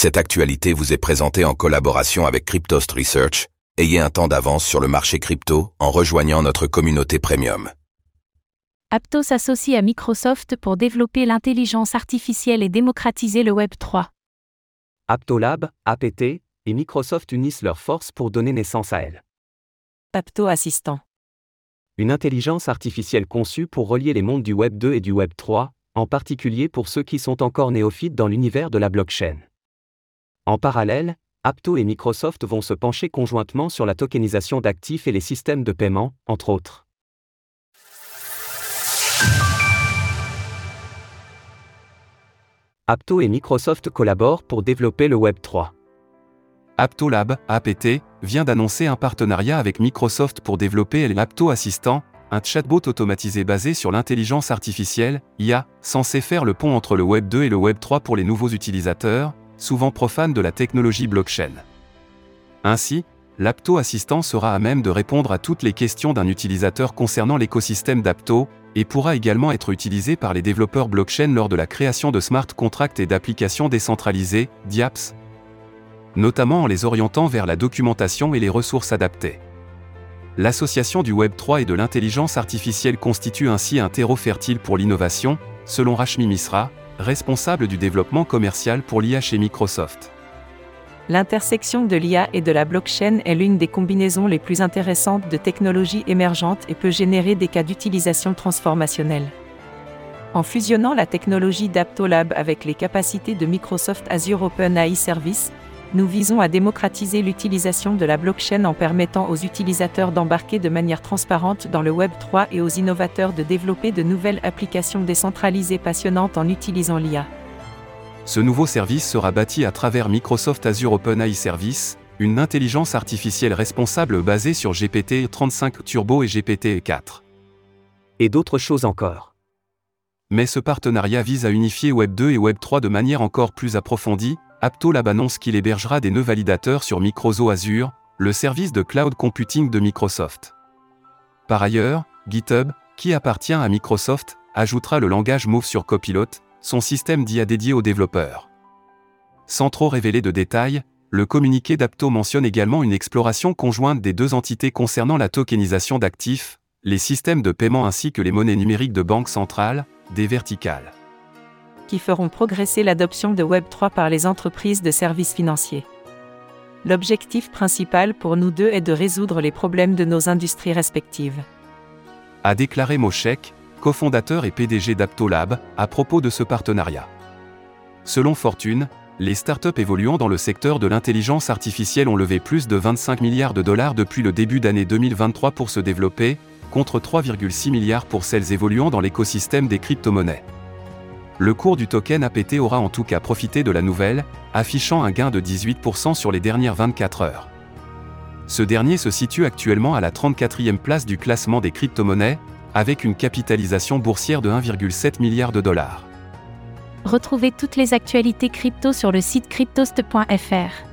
Cette actualité vous est présentée en collaboration avec Cryptost Research. Ayez un temps d'avance sur le marché crypto en rejoignant notre communauté premium. Apto s'associe à Microsoft pour développer l'intelligence artificielle et démocratiser le Web 3. Aptolab, APT, et Microsoft unissent leurs forces pour donner naissance à elle. Apto Assistant. Une intelligence artificielle conçue pour relier les mondes du Web 2 et du Web 3, en particulier pour ceux qui sont encore néophytes dans l'univers de la blockchain. En parallèle, Apto et Microsoft vont se pencher conjointement sur la tokenisation d'actifs et les systèmes de paiement, entre autres. Apto et Microsoft collaborent pour développer le Web 3. Aptolab, APT, vient d'annoncer un partenariat avec Microsoft pour développer l'Apto Assistant, un chatbot automatisé basé sur l'intelligence artificielle, IA, censé faire le pont entre le Web 2 et le Web 3 pour les nouveaux utilisateurs, souvent profanes de la technologie blockchain. Ainsi, l'Apto Assistant sera à même de répondre à toutes les questions d'un utilisateur concernant l'écosystème d'Apto, et pourra également être utilisé par les développeurs blockchain lors de la création de smart contracts et d'applications décentralisées, DIAPS, notamment en les orientant vers la documentation et les ressources adaptées. L'association du Web 3 et de l'intelligence artificielle constitue ainsi un terreau fertile pour l'innovation, selon Rashmi Misra, responsable du développement commercial pour l'IA chez Microsoft. L'intersection de l'IA et de la blockchain est l'une des combinaisons les plus intéressantes de technologies émergentes et peut générer des cas d'utilisation transformationnelle. En fusionnant la technologie d'Aptolab avec les capacités de Microsoft Azure OpenAI Service, nous visons à démocratiser l'utilisation de la blockchain en permettant aux utilisateurs d'embarquer de manière transparente dans le Web 3 et aux innovateurs de développer de nouvelles applications décentralisées passionnantes en utilisant l'IA. Ce nouveau service sera bâti à travers Microsoft Azure OpenAI Service, une intelligence artificielle responsable basée sur GPT-35 Turbo et GPT-4. Et d'autres choses encore. Mais ce partenariat vise à unifier Web 2 et Web 3 de manière encore plus approfondie. Aptolab annonce qu'il hébergera des nœuds validateurs sur Microsoft Azure, le service de cloud computing de Microsoft. Par ailleurs, GitHub, qui appartient à Microsoft, ajoutera le langage Move sur Copilot, son système d'IA dédié aux développeurs. Sans trop révéler de détails, le communiqué d'Apto mentionne également une exploration conjointe des deux entités concernant la tokenisation d'actifs, les systèmes de paiement ainsi que les monnaies numériques de banque centrale, des verticales. Qui feront progresser l'adoption de Web3 par les entreprises de services financiers. L'objectif principal pour nous deux est de résoudre les problèmes de nos industries respectives. A déclaré Moshek, cofondateur et PDG d'Aptolab, à propos de ce partenariat. Selon Fortune, les startups évoluant dans le secteur de l'intelligence artificielle ont levé plus de 25 milliards de dollars depuis le début d'année 2023 pour se développer, contre 3,6 milliards pour celles évoluant dans l'écosystème des crypto-monnaies. Le cours du token APT aura en tout cas profité de la nouvelle, affichant un gain de 18% sur les dernières 24 heures. Ce dernier se situe actuellement à la 34e place du classement des crypto-monnaies, avec une capitalisation boursière de 1,7 milliard de dollars. Retrouvez toutes les actualités crypto sur le site cryptost.fr.